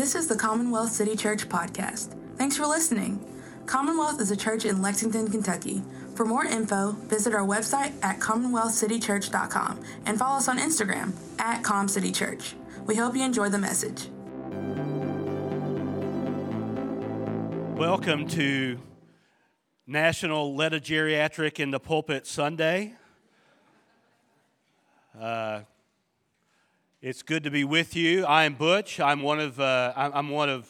This is the Commonwealth City Church podcast. Thanks for listening. Commonwealth is a church in Lexington, Kentucky. For more info, visit our website at commonwealthcitychurch.com and follow us on Instagram at ComCityChurch. We hope you enjoy the message. Welcome to National Let a Geriatric in the Pulpit Sunday. Uh, it's good to be with you. I am Butch. I'm one of uh, I'm one of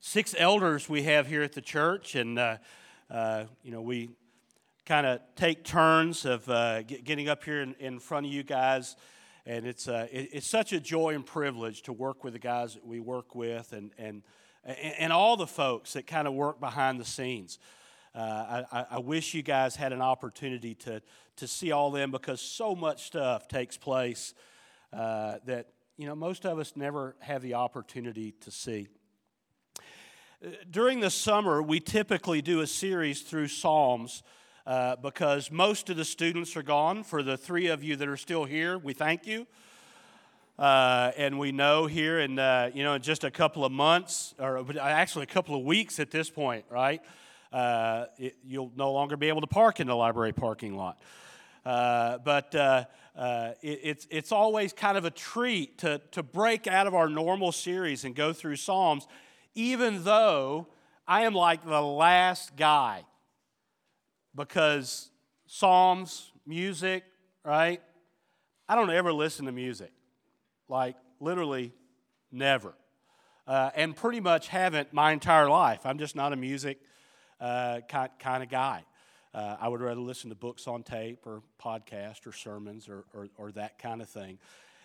six elders we have here at the church, and uh, uh, you know we kind of take turns of uh, getting up here in, in, front of you guys, and it's uh, it, it's such a joy and privilege to work with the guys that we work with, and and and all the folks that kind of work behind the scenes. Uh, I, I, wish you guys had an opportunity to, to see all them because so much stuff takes place uh, that you know most of us never have the opportunity to see. During the summer, we typically do a series through Psalms uh, because most of the students are gone. For the three of you that are still here, we thank you. Uh, and we know here in uh, you know in just a couple of months, or actually a couple of weeks at this point, right? Uh, it, you'll no longer be able to park in the library parking lot. Uh, but uh, uh, it, it's, it's always kind of a treat to, to break out of our normal series and go through Psalms, even though I am like the last guy. Because Psalms, music, right? I don't ever listen to music. Like, literally, never. Uh, and pretty much haven't my entire life. I'm just not a music uh, kind, kind of guy. Uh, I would rather listen to books on tape or podcast or sermons or, or, or that kind of thing.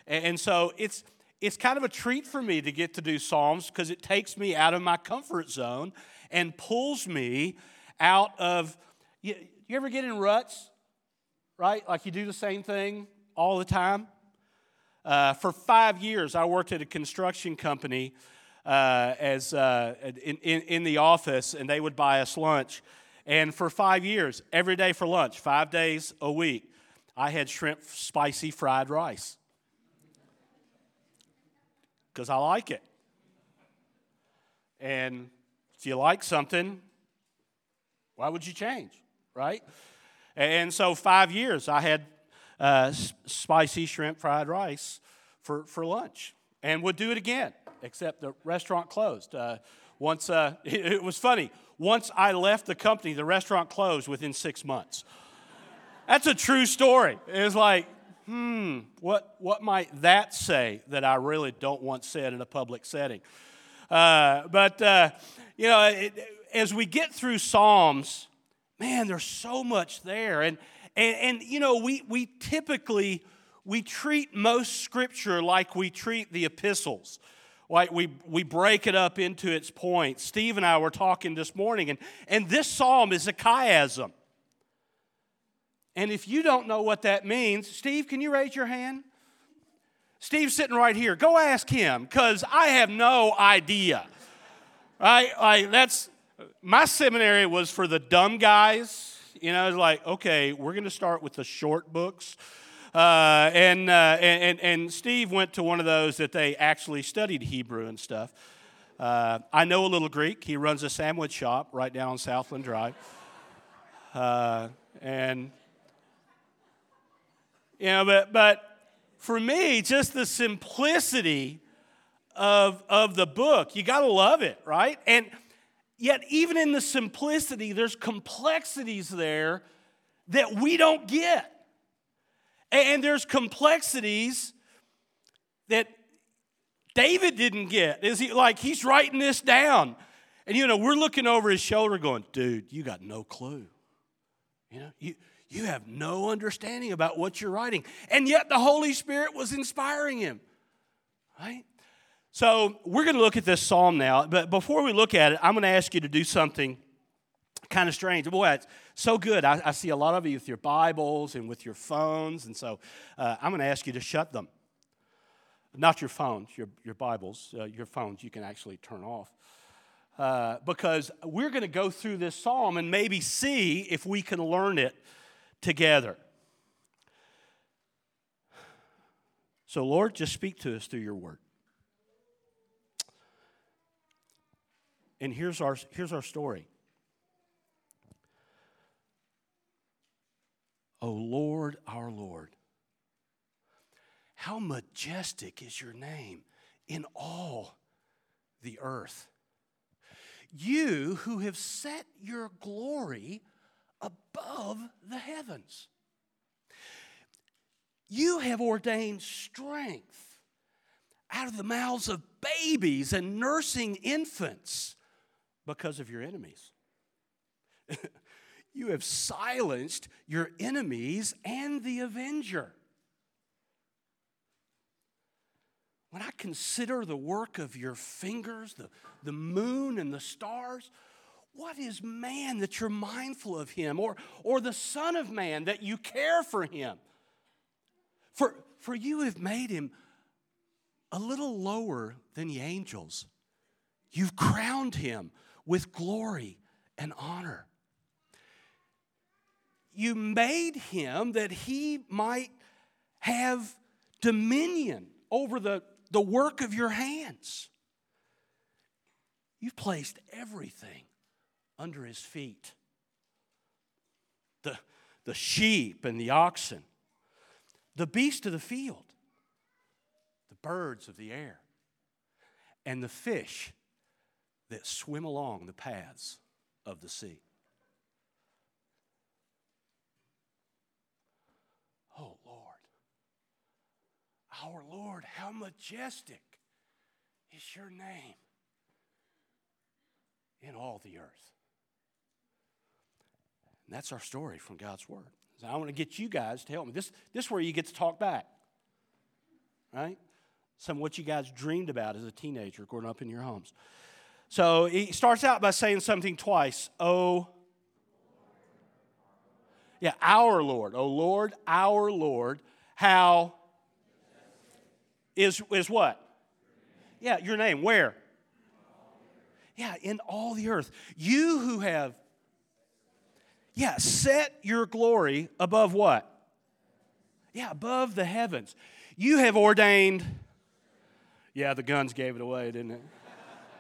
And, and, so it's, it's kind of a treat for me to get to do Psalms because it takes me out of my comfort zone and pulls me out of. You, you ever get in ruts, right? Like you do the same thing all the time? Uh, for five years, I worked at a construction company uh, as uh, in, in, in the office, and they would buy us lunch. And for five years, every day for lunch, five days a week, I had shrimp spicy fried rice. Because I like it. And if you like something, why would you change, right? And so, five years, I had uh, spicy shrimp fried rice for, for lunch and would do it again, except the restaurant closed. Uh, once, uh, it, it was funny. Once I left the company, the restaurant closed within six months. That's a true story. It was like, hmm, what, what might that say that I really don't want said in a public setting? Uh, but, uh, you know, it, as we get through Psalms, man, there's so much there. And, and, and you know, we, we typically, we treat most scripture like we treat the epistles. Like we, we break it up into its points. Steve and I were talking this morning, and, and this psalm is a chiasm. And if you don't know what that means, Steve, can you raise your hand? Steve's sitting right here. Go ask him, because I have no idea. Right? Like that's my seminary was for the dumb guys. You know, it's like, okay, we're gonna start with the short books uh, and, uh, and, and Steve went to one of those that they actually studied Hebrew and stuff. Uh, I know a little Greek. He runs a sandwich shop right down on Southland Drive. Uh, and, you know, but, but for me, just the simplicity of, of the book, you got to love it, right? And yet, even in the simplicity, there's complexities there that we don't get. And there's complexities that David didn't get. Is he like he's writing this down? And you know, we're looking over his shoulder going, dude, you got no clue. You know, you, you have no understanding about what you're writing. And yet the Holy Spirit was inspiring him. Right? So we're going to look at this psalm now. But before we look at it, I'm going to ask you to do something kind of strange. Boy, so good. I, I, see a lot of you with your Bibles and with your phones, and so uh, I'm going to ask you to shut them. Not your phones, your, your Bibles, uh, your phones you can actually turn off. Uh, because we're going to go through this psalm and maybe see if we can learn it together. So, Lord, just speak to us through your word. And here's our, here's our story. O Lord, our Lord, how majestic is your name in all the earth. You who have set your glory above the heavens. You have ordained strength out of the mouths of babies and nursing infants because of your enemies. you have silenced your enemies and the avenger. When I consider the work of your fingers, the, the moon and the stars, what is man that you're mindful of him? Or, or the Son of Man that you care for him? For, for you have made him a little lower than the angels. You've crowned him with glory and honor. You made him that he might have dominion over the, the work of your hands. You've placed everything under his feet the, the sheep and the oxen, the beast of the field, the birds of the air, and the fish that swim along the paths of the sea. Oh Lord, our Lord, how majestic is your name in all the earth. And that's our story from God's Word. So I want to get you guys to help me. This, this is where you get to talk back, right? Some of what you guys dreamed about as a teenager growing up in your homes. So he starts out by saying something twice. Oh, yeah, our Lord. Oh Lord, our Lord. How is, is what? Yeah, your name. Where? Yeah, in all the earth. You who have yeah, set your glory above what? Yeah, above the heavens. You have ordained. Yeah, the guns gave it away, didn't it?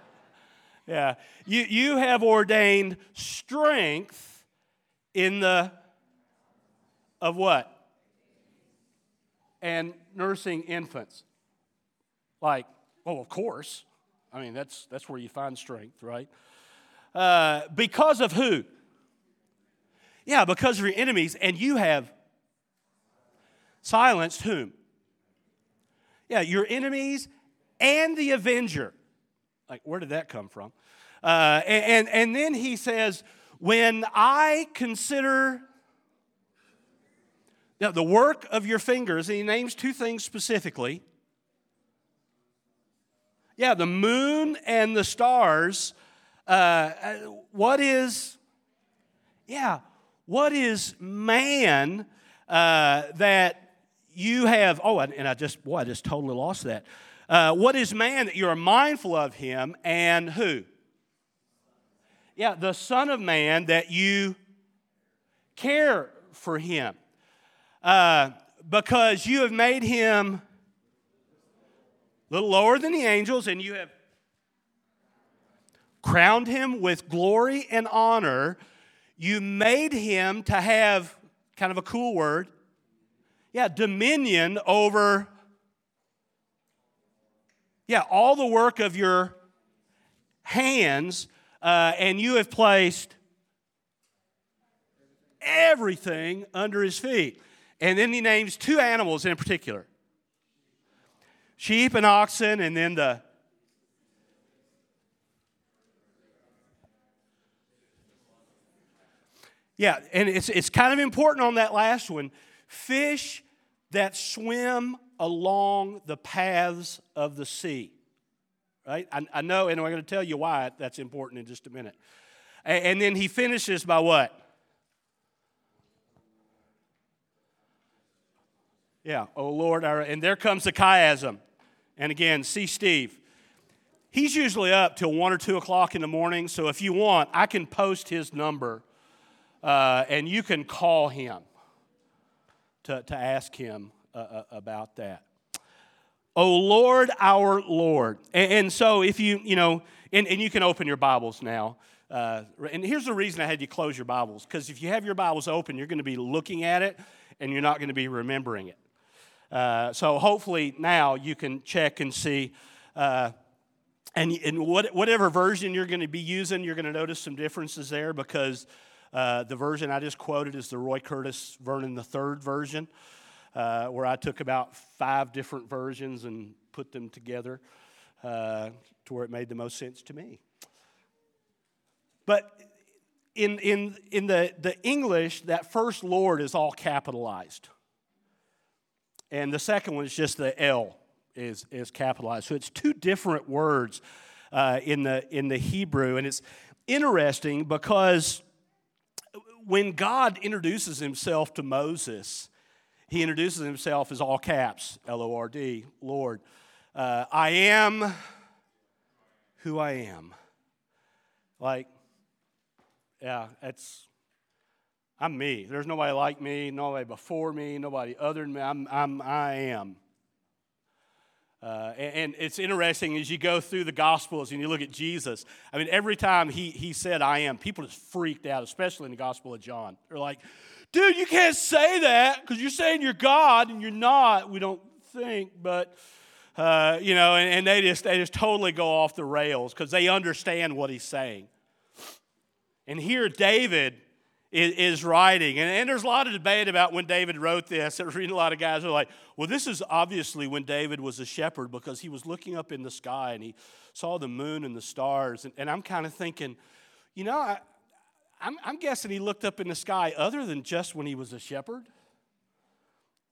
yeah. You, you have ordained strength in the. Of what? And nursing infants. Like, oh, of course. I mean, that's, that's where you find strength, right? Uh, because of who? Yeah, because of your enemies, and you have silenced whom? Yeah, your enemies and the avenger. Like, where did that come from? Uh, and, and then he says, When I consider now, the work of your fingers, and he names two things specifically. Yeah, the moon and the stars. Uh, uh what is, yeah, what is man uh, that you have? Oh, and I just, boy, I just totally lost that. Uh, what is man that you are mindful of him and who? Yeah, the Son of Man that you care for him. Uh, because you have made him a little lower than the angels and you have crowned him with glory and honor you made him to have kind of a cool word. Yeah, dominion over, yeah, all the work of your hands, uh, and you have placed everything under his feet. And then he names two animals in particular sheep and oxen, and then the Yeah, and it's, it's kind of important on that last one. Fish that swim along the paths of the sea. Right? I, I know, and I'm going to tell you why that's important in just a minute. And, and then he finishes by what? Yeah, oh Lord, our, and there comes the chiasm. And again, see Steve. He's usually up till one or two o'clock in the morning, so if you want, I can post his number uh, and you can call him to, to ask him uh, uh, about that. O Lord, our Lord. And, and so if you, you know, and, and you can open your Bibles now. Uh, and here's the reason I had you close your Bibles, because if you have your Bibles open, you're going to be looking at it and you're not going to be remembering it. Uh, so hopefully now you can check and see. Uh, and in what, whatever version you're going to be using, you're going to notice some differences there because uh, the version I just quoted is the Roy Curtis Vernon III version, uh, where I took about five different versions and put them together uh, to where it made the most sense to me. But in, in, in the, the English, that first Lord is all capitalized. And the second one is just the L is, is capitalized. So it's two different words uh, in, the, in the Hebrew. And it's interesting because when God introduces himself to Moses, he introduces himself as all caps, L O R D, Lord. Uh, I am who I am. Like, yeah, it's, I'm me. There's nobody like me, nobody before me, nobody other than me. I'm, I'm I am. Uh, and, and, it's interesting as you go through the Gospels and you look at Jesus. I mean, every time he, he said, I am, people just freaked out, especially in the Gospel of John. They're like, dude, you can't say that because you're saying you're God and you're not. We don't think, but. Uh, you know, and, and they just they just totally go off the rails because they understand what he's saying. And here David is, writing, and, and, there's a lot of debate about when David wrote this. I was reading a lot of guys are like, well, this is obviously when David was a shepherd because he was looking up in the sky and he saw the moon and the stars. And, and I'm kind of thinking, you know, I, I'm, I'm guessing he looked up in the sky other than just when he was a shepherd.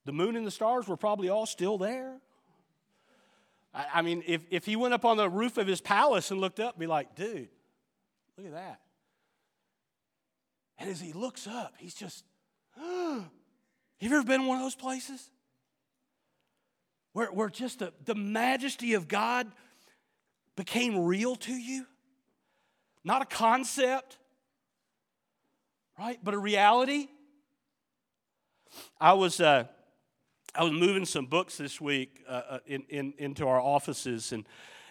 The moon and the stars were probably all still there. I, I mean, if, if he went up on the roof of his palace and looked up, be like, dude, look at that. And as he looks up, he's just, have you ever been in one of those places? Where, where just the, the majesty of God became real to you? Not a concept, right? But a reality. I was, uh, I was moving some books this week uh, uh in, in, into our offices, and,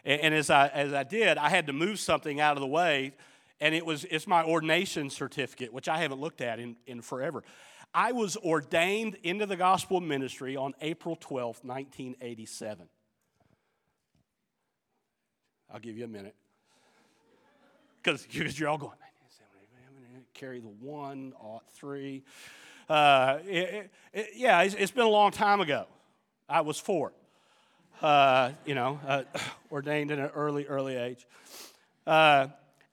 and as, I, as I did, I had to move something out of the way and it was it's my ordination certificate, which I haven't looked at in, in forever. I was ordained into the gospel ministry on April 12th, 1987. I'll give you a minute. Because you're all going, carry the one, ought three. Uh, it, it, yeah, it's, it's been a long time ago. I was four, uh, you know, uh, ordained in an early, early age.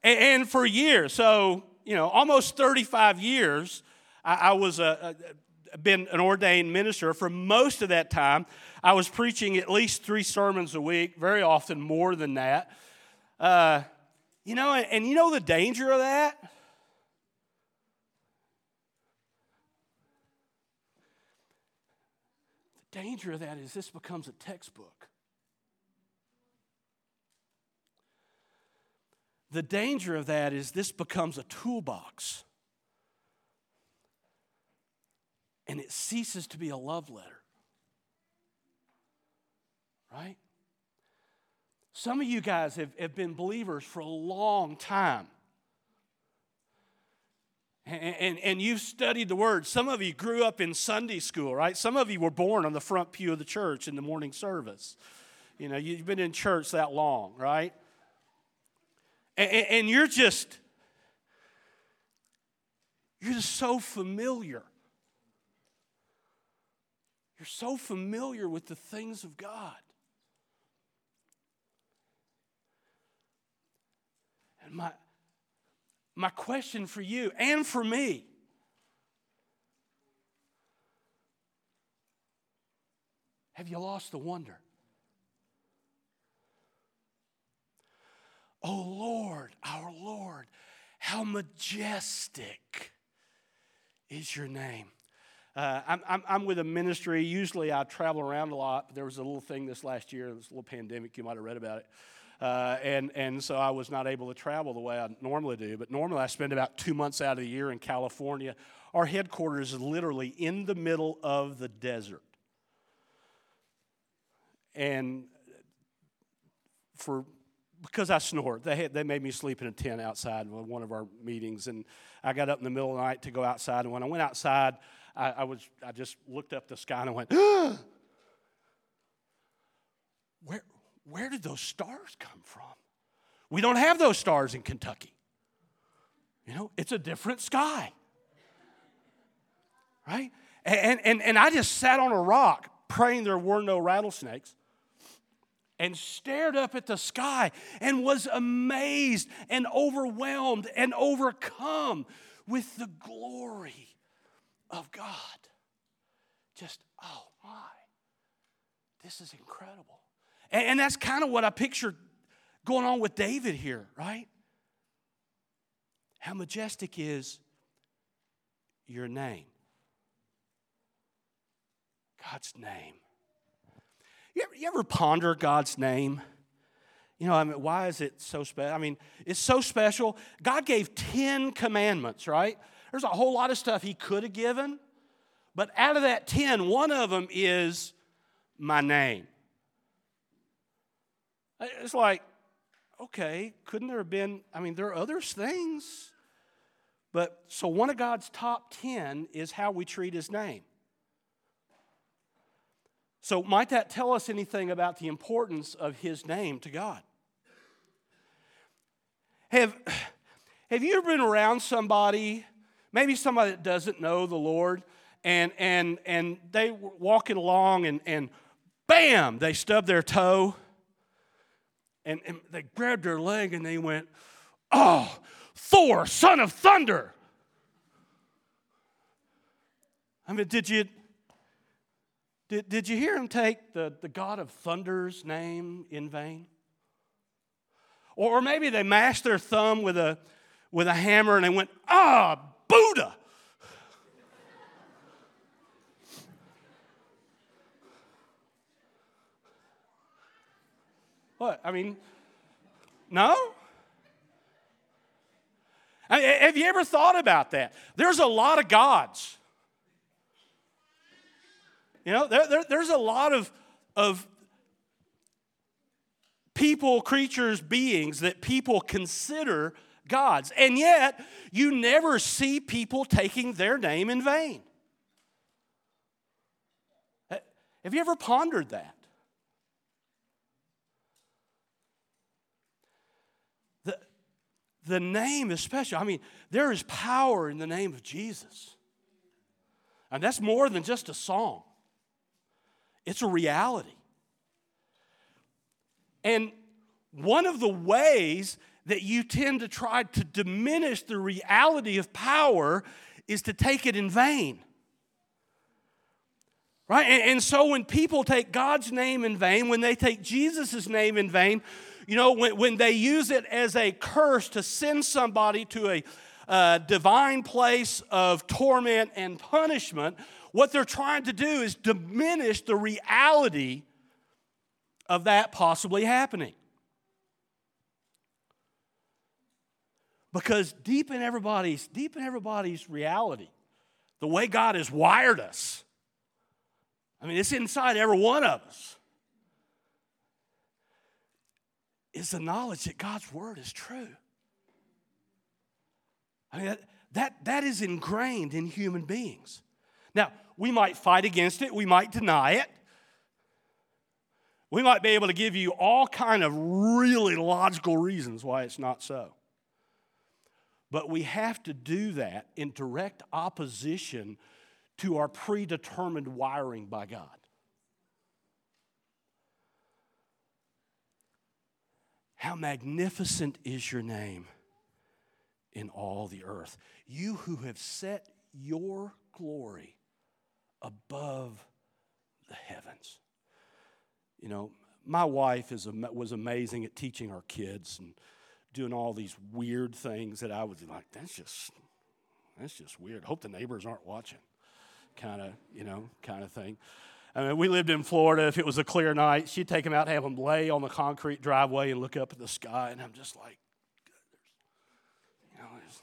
Uh, and, for years, so, you know, almost 35 years, I, was a, a, been an ordained minister. For most of that time, I was preaching at least three sermons a week, very often more than that. Uh, you know, and, and you know the danger of that? The danger of that is this becomes a textbook. The danger of that is this becomes a toolbox and it ceases to be a love letter. Right? Some of you guys have, have been believers for a long time. And, and, and, you've studied the Word. Some of you grew up in Sunday school, right? Some of you were born on the front pew of the church in the morning service. You know, you've been in church that long, right? And, and you're just, you're just so familiar. You're so familiar with the things of God. And my, my question for you and for me have you lost the wonder? Oh Lord, our Lord, how majestic is your name. Uh, I'm, I'm, I'm, with a ministry. Usually I travel around a lot, but there was a little thing this last year. A little pandemic. You might have read about it. Uh, and, and so I was not able to travel the way I normally do. But normally I spend about two months out of the year in California. Our headquarters is literally in the middle of the desert. and for because I snore, they, had, they made me sleep in a tent outside in one of our meetings, and I got up in the middle of the night to go outside. And when I went outside, I, I was I just looked up the sky and I went, where where did those stars come from? We don't have those stars in Kentucky. You know, it's a different sky. Right? And, and, and I just sat on a rock praying there were no rattlesnakes and stared up at the sky and was amazed and overwhelmed and overcome with the glory of God. Just, oh my, this is incredible. And, and that's kind of what I pictured going on with David here, right? How majestic is your name? God's name. You ever, you ever ponder God's name? You know, I mean, why is it so special? I mean, it's so special. God gave 10 commandments, right? There's a whole lot of stuff He could have given, but out of that 10, one of them is my name. It's like, okay, couldn't there have been? I mean, there are other things. But so one of God's top 10 is how we treat His name. So, might that tell us anything about the importance of his name to God? Have, have you ever been around somebody, maybe somebody that doesn't know the Lord, and, and, and they were walking along and, and bam, they stubbed their toe, and, and they grabbed their leg and they went, Oh, Thor, son of thunder. I mean, did you, did, did you hear him take the, the God of Thunder's name in vain? Or, or maybe they mashed their thumb with a, with a hammer and they went, ah, Buddha. what? I mean, no? I have you ever thought about that? There's a lot of gods. You know, there, there, there's a lot of, of people, creatures, beings that people consider gods. And yet, you never see people taking their name in vain. Have you ever pondered that? The, the name is special. I mean, there is power in the name of Jesus. And that's more than just a song. It's a reality. And one of the ways that you tend to try to diminish the reality of power is to take it in vain. Right? And, and, so when people take God's name in vain, when they take Jesus' name in vain, you know, when, when they use it as a curse to send somebody to a uh, divine place of torment and punishment, what they're trying to do is diminish the reality of that possibly happening. Because deep in everybody's deep in everybody's reality, the way God has wired us, I mean, it's inside every one of us, is the knowledge that God's word is true. I mean, that, that, is ingrained in human beings. Now, we might fight against it, we might deny it. We might be able to give you all kind of really logical reasons why it's not so. But we have to do that in direct opposition to our predetermined wiring by God. How magnificent is your name in all the earth. You who have set your glory above the heavens. You know, my wife is, was amazing at teaching our kids and doing all these weird things that I was like, that's just, that's just weird. Hope the neighbors aren't watching, kind of, you know, kind of thing. I mean, we lived in Florida. If it was a clear night, she'd take them out, have them lay on the concrete driveway, and look up at the sky. And I'm just like, you know, there's,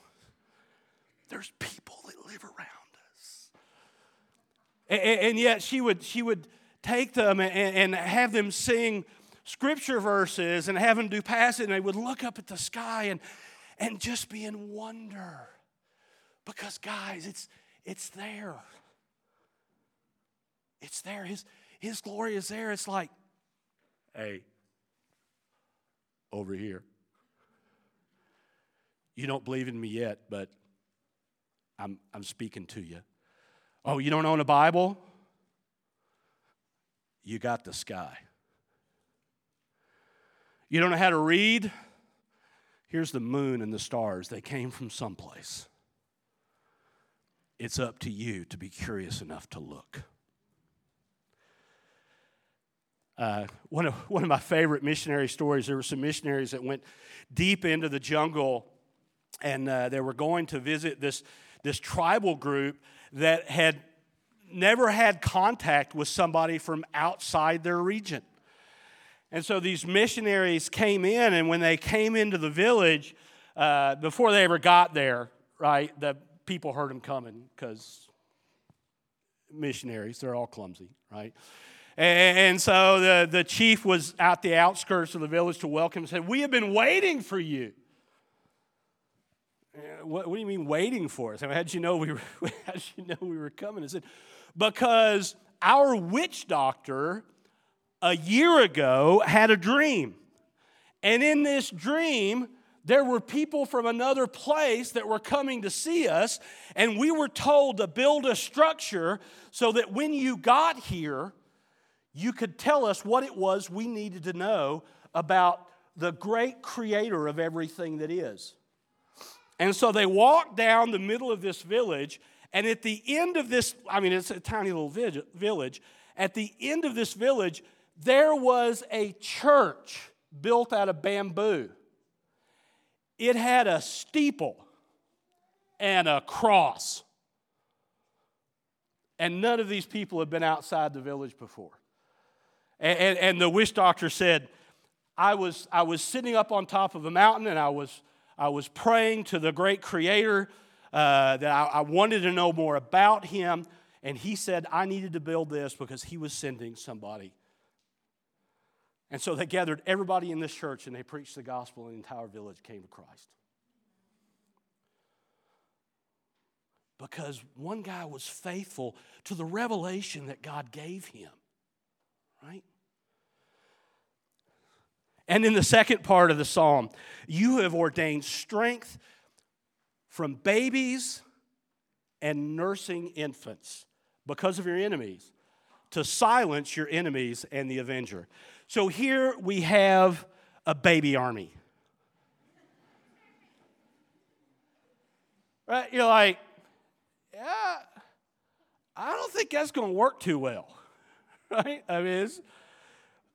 there's people that live around and, and yet she would, she would take them and, and have them sing scripture verses and have them do passage, and they would look up at the sky and, and just be in wonder. Because, guys, it's, it's there. It's there. His, his glory is there. It's like, hey, over here. You don't believe in me yet, but I'm, I'm speaking to you. Oh, you don't own a Bible? You got the sky. You don't know how to read? Here's the moon and the stars. They came from someplace. It's up to you to be curious enough to look. Uh, one, of, one of my favorite missionary stories there were some missionaries that went deep into the jungle and uh, they were going to visit this, this tribal group that had never had contact with somebody from outside their region. And so these missionaries came in, and when they came into the village, uh, before they ever got there, right, the people heard them coming because missionaries, they're all clumsy, right? And, and so the, the chief was out the outskirts of the village to welcome and said, We have been waiting for you. What, what, do you mean waiting for us? I mean, how did you know we were, how did you know we were coming? I said, because our witch doctor a year ago had a dream. And in this dream, there were people from another place that were coming to see us, and we were told to build a structure so that when you got here, you could tell us what it was we needed to know about the great creator of everything that is. And so they walked down the middle of this village, and at the end of this, I mean, it's a tiny little village. At the end of this village, there was a church built out of bamboo. It had a steeple and a cross. And none of these people had been outside the village before. And, and, and, the witch doctor said, I was, I was sitting up on top of a mountain and I was, I was praying to the great creator uh, that I, I wanted to know more about him. And he said, I needed to build this because he was sending somebody and so they gathered everybody in this church and they preached the gospel, and the entire village came to Christ. Because one guy was faithful to the revelation that God gave him, right? And in the second part of the psalm, you have ordained strength from babies and nursing infants because of your enemies to silence your enemies and the avenger. So here we have a baby army. Right? You're like, yeah, I don't think that's going to work too well. Right? I mean,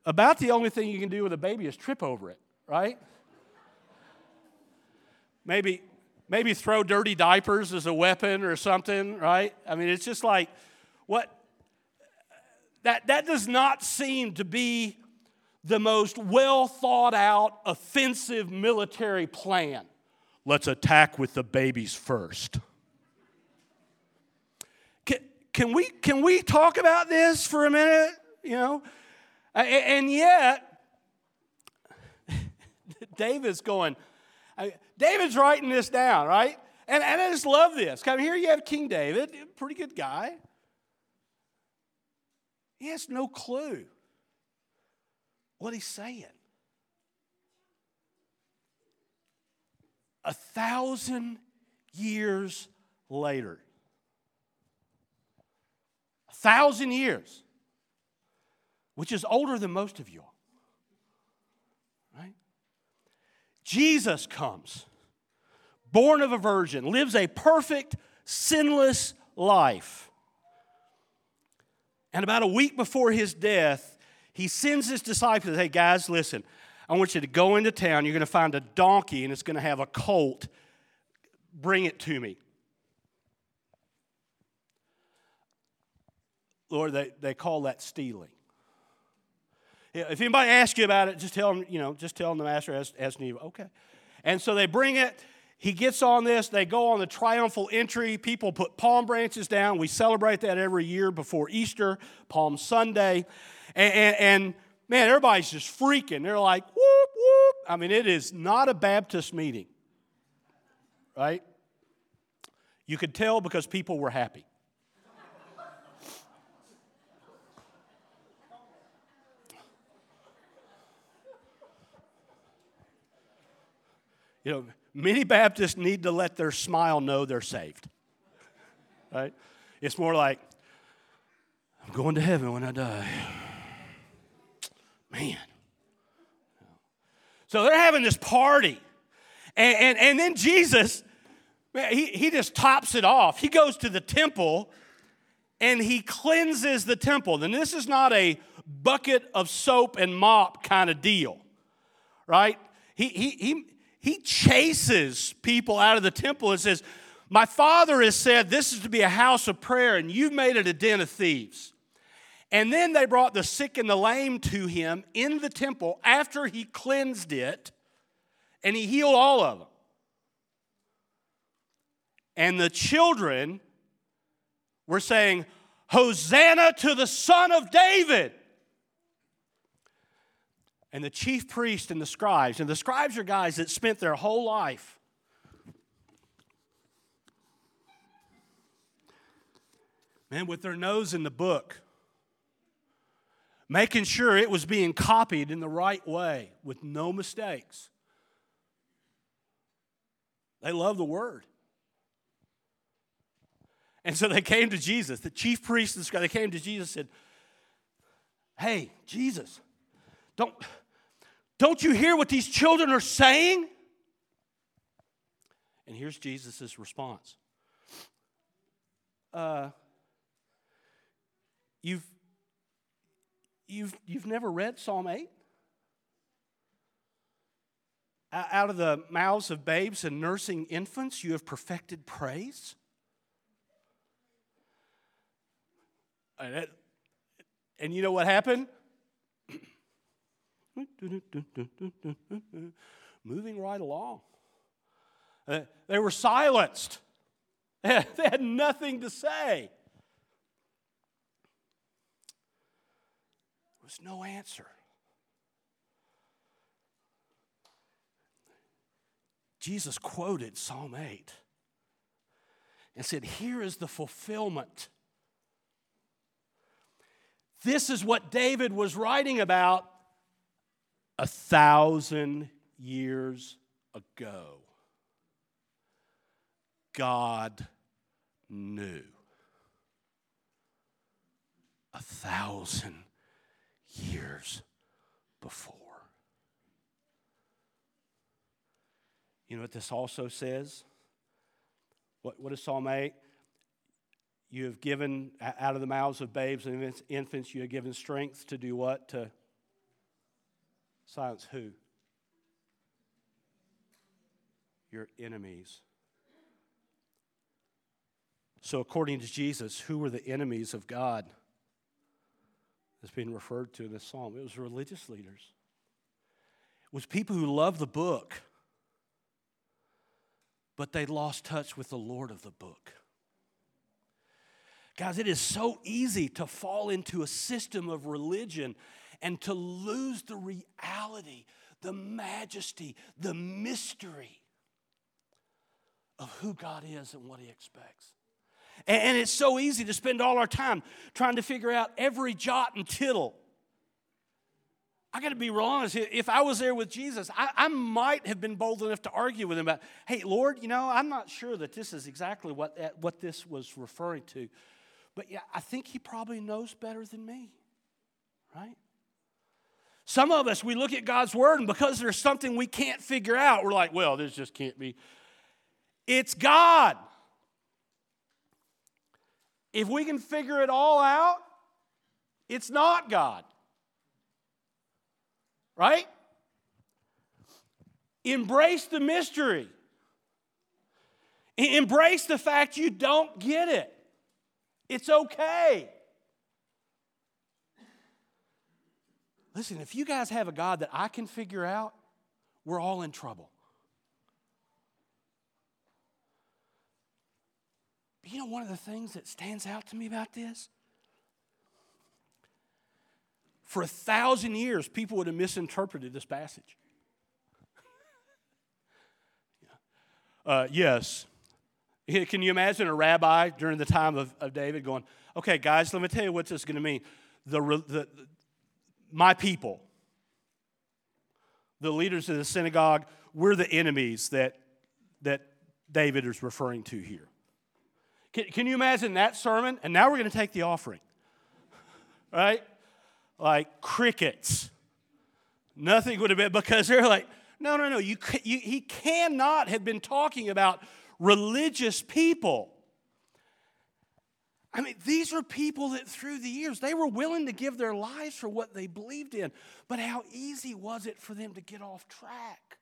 about the only thing you can do with a baby is trip over it, right? Maybe maybe throw dirty diapers as a weapon or something, right? I mean, it's just like what that that does not seem to be the most well thought out offensive military plan. Let's attack with the babies first. Can, can, we, can we talk about this for a minute? You know? And yet, David's going, David's writing this down, right? And, and I just love this. Come here, you have King David, pretty good guy. He has no clue what he's saying. A thousand years later, a thousand years, which is older than most of you all, right? Jesus comes, born of a virgin, lives a perfect, sinless life. And about a week before his death, he sends his disciples, hey, guys, listen, I want you to go into town. You're going to find a donkey and it's going to have a colt. Bring it to me. Lord, they, they call that stealing. If anybody asks you about it, just tell them, you know, just tell them the master has, has need. Okay. And so they bring it, he gets on this. They go on the triumphal entry. People put palm branches down. We celebrate that every year before Easter, Palm Sunday. And, and, and man, everybody's just freaking. They're like, whoop, whoop. I mean, it is not a Baptist meeting, right? You could tell because people were happy. You know, many Baptists need to let their smile know they're saved. Right? It's more like, I'm going to heaven when I die. Man. So they're having this party. And, and, and then Jesus, he, he just tops it off. He goes to the temple and he cleanses the temple. And this is not a bucket of soap and mop kind of deal, right? He, he, he, he chases people out of the temple and says, My father has said this is to be a house of prayer, and you've made it a den of thieves. And then they brought the sick and the lame to him in the temple after he cleansed it, and he healed all of them. And the children were saying, Hosanna to the Son of David. And the chief priests and the scribes, and the scribes are guys that spent their whole life man, with their nose in the book, making sure it was being copied in the right way with no mistakes. They love the word. And so they came to Jesus. The chief priest and the they came to Jesus and said, Hey, Jesus, don't, don't you hear what these children are saying? And here's Jesus' response uh, you've, you've, you've never read Psalm 8? Out of the mouths of babes and nursing infants, you have perfected praise. And, and you know what happened? Moving right along. Uh, they were silenced, they had, nothing to say. There was no answer. Jesus quoted Psalm 8 and said, Here is the fulfillment. This is what David was writing about a thousand years ago. God knew. A thousand years before. You know what this also says? What, what does Psalm 8? You have given, out of the mouths of babes and infants, you have given strength to do what? To Silence who? Your enemies. So, according to Jesus, who were the enemies of God that's being referred to in this psalm? It was religious leaders, it was people who loved the book, but they lost touch with the Lord of the book. Guys, it is so easy to fall into a system of religion and to lose the reality, the majesty, the mystery of who God is and what He expects. And it's so easy to spend all our time trying to figure out every jot and tittle. I got to be real honest. If I was there with Jesus, I, I, might have been bold enough to argue with him about, hey, Lord, you know, I'm not sure that this is exactly what, eh, what this was referring to. But yeah, I think he probably knows better than me, right? Some of us, we look at God's word, and because there's something we can't figure out, we're like, well, this just can't be. It's God. If we can figure it all out, it's not God. Right? Embrace the mystery. Embrace the fact you don't get it. It's okay. Listen, if you guys have a God that I can figure out, we're all in trouble. you know one of the things that stands out to me about this? For a thousand years, people would have misinterpreted this passage. uh, yes. Can you imagine a rabbi during the time of, of David going, okay, guys, let me tell you what this is going to mean. The, the, my people, the leaders of the synagogue, we're the enemies that, that David is referring to here. Can, can you imagine that sermon? And now we're going to take the offering, right? Like crickets. Nothing would have been, because they're like, no, no, no, you, you, he cannot have been talking about religious people. I mean, these are people that through the years, they were willing to give their lives for what they believed in. But how easy was it for them to get off track?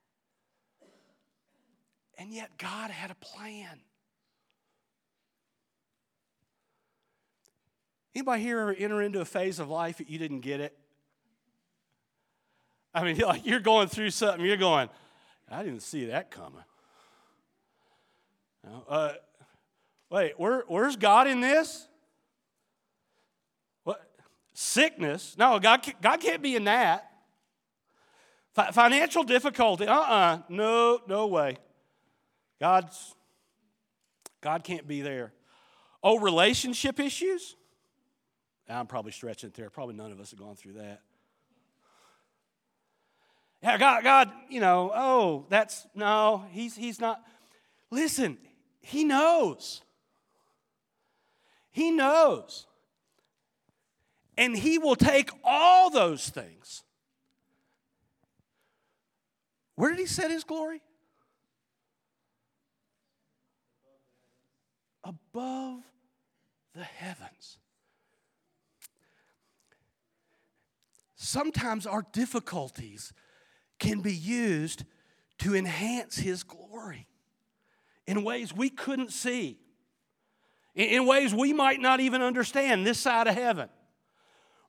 And yet, God had a plan. Anybody here ever enter into a phase of life that you didn't get it? I mean, like you're going through something, you're going, I didn't see that coming. uh, wait, where, where's God in this? What? Sickness? No, God, God can't be in that. financial difficulty? Uh uh-uh. uh No, no way. God's, God can't be there. Oh, relationship issues? I'm probably stretching it there. Probably none of us have gone through that. Yeah, God, God, you know, oh, that's no, he's he's not. Listen, he knows. He knows. And he will take all those things. Where did he set his glory? Above the heavens. Sometimes our difficulties can be used to enhance His glory in ways we couldn't see, in ways we might not even understand this side of heaven.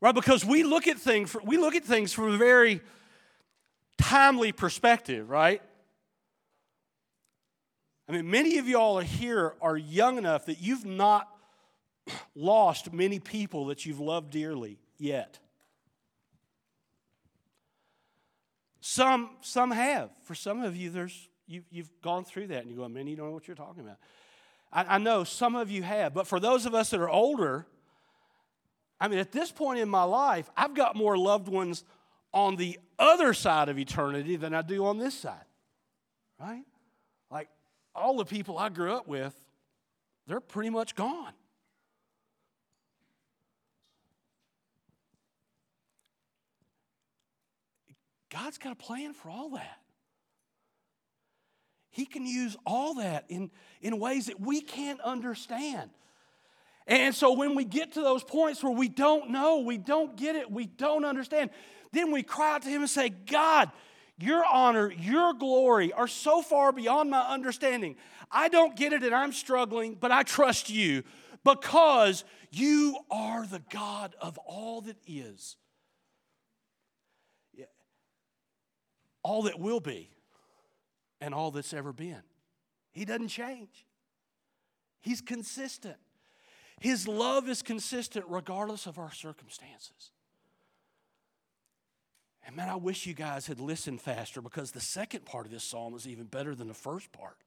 Right? Because we look at things, we look at things from a very timely perspective, right? I mean, many of y'all are here are young enough that you've not lost many people that you've loved dearly yet. Some, some have. For some of you, there's, you, you've gone through that and you go, man, you don't know what you're talking about. I, I know some of you have, but for those of us that are older, I mean, at this point in my life, I've got more loved ones on the other side of eternity than I do on this side, right? Like all the people I grew up with, they're pretty much gone. God's got a plan for all that. He can use all that in, in ways that we can't understand. And so when we get to those points where we don't know, we don't get it, we don't understand, then we cry out to Him and say, God, your honor, your glory are so far beyond my understanding. I don't get it and I'm struggling, but I trust you because you are the God of all that is. all that will be and all that's ever been. He doesn't change, He's consistent. His love is consistent regardless of our circumstances. And man, I wish you guys had listened faster because the second part of this psalm is even better than the first part.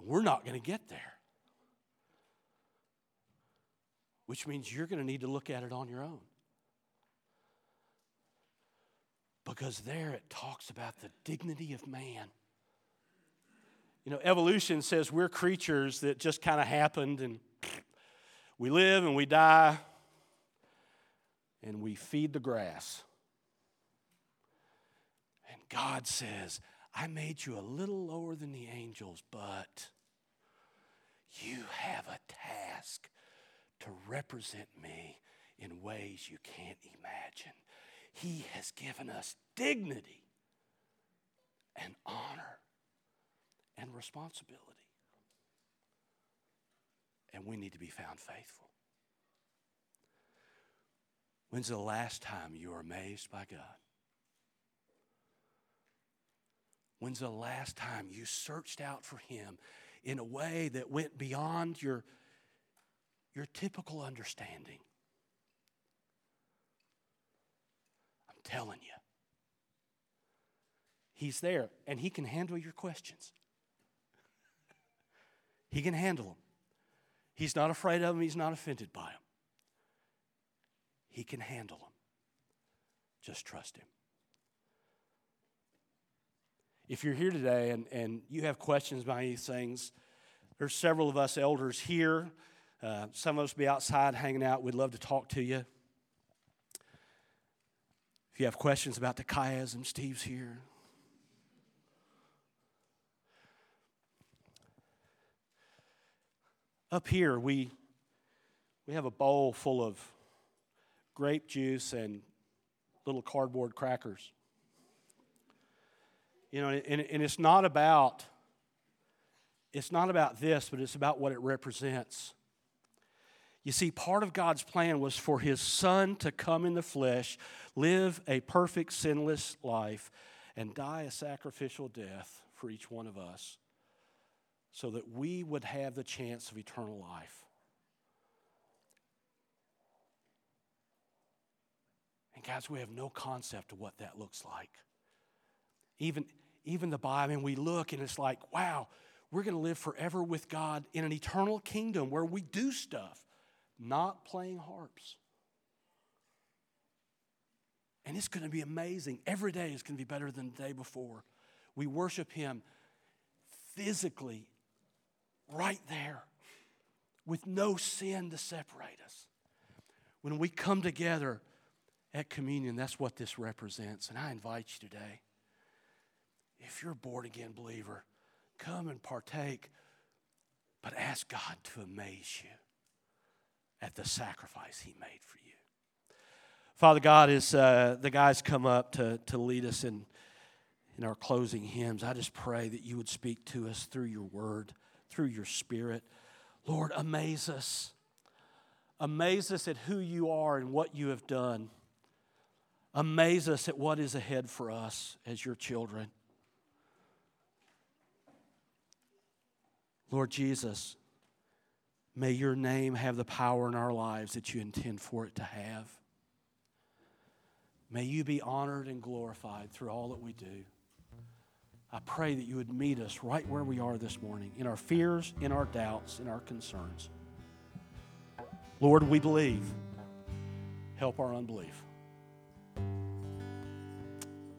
We're not going to get there, which means you're going to need to look at it on your own. Because there it talks about the dignity of man. You know, evolution says we're creatures that just kind of happened and we live and we die and we feed the grass. And God says, I made you a little lower than the angels, but you have a task to represent me in ways you can't imagine. He has given us dignity and honor and responsibility. And we need to be found faithful. When's the last time you were amazed by God? When's the last time you searched out for Him in a way that went beyond your, your typical understanding. I'm telling you. He's there and he can handle your questions. He can handle them. He's not afraid of them, he's not offended by them. He can handle them. Just trust him. If you're here today and, and you have questions about these things, there's several of us elders here. Uh, some of us be outside hanging out. We'd love to talk to you. If you have questions about the chiasm, Steve's here. Up here, we, we have a bowl full of grape juice and little cardboard crackers. You know, and, and it's not about it's not about this, but it's about what it represents. You see, part of God's plan was for his son to come in the flesh, live a perfect, sinless life, and die a sacrificial death for each one of us so that we would have the chance of eternal life. And guys, we have no concept of what that looks like. Even, even the Bible, and we look and it's like, wow, we're going to live forever with God in an eternal kingdom where we do stuff, not playing harps. And it's going to be amazing. Every day is going to be better than the day before. We worship Him physically right there with no sin to separate us. When we come together at communion, that's what this represents. And I invite you today, if you're a born again believer, come and partake, but ask God to amaze you at the sacrifice He made for you. Father God, as uh, the guys come up to, to lead us in, in our closing hymns, I just pray that you would speak to us through your word through your spirit. Lord, amaze us. Amaze us at who you are and what you have done. Amaze us at what is ahead for us as your children. Lord Jesus, may your name have the power in our lives that you intend for it to have. May you be honored and glorified through all that we do. I pray that you would meet us right where we are this morning, in our fears, in our doubts, in our concerns. Lord, we believe. Help our unbelief.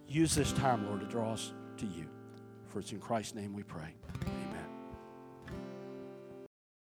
Use this time, Lord, to draw us to you. For it's in Christ's name we pray.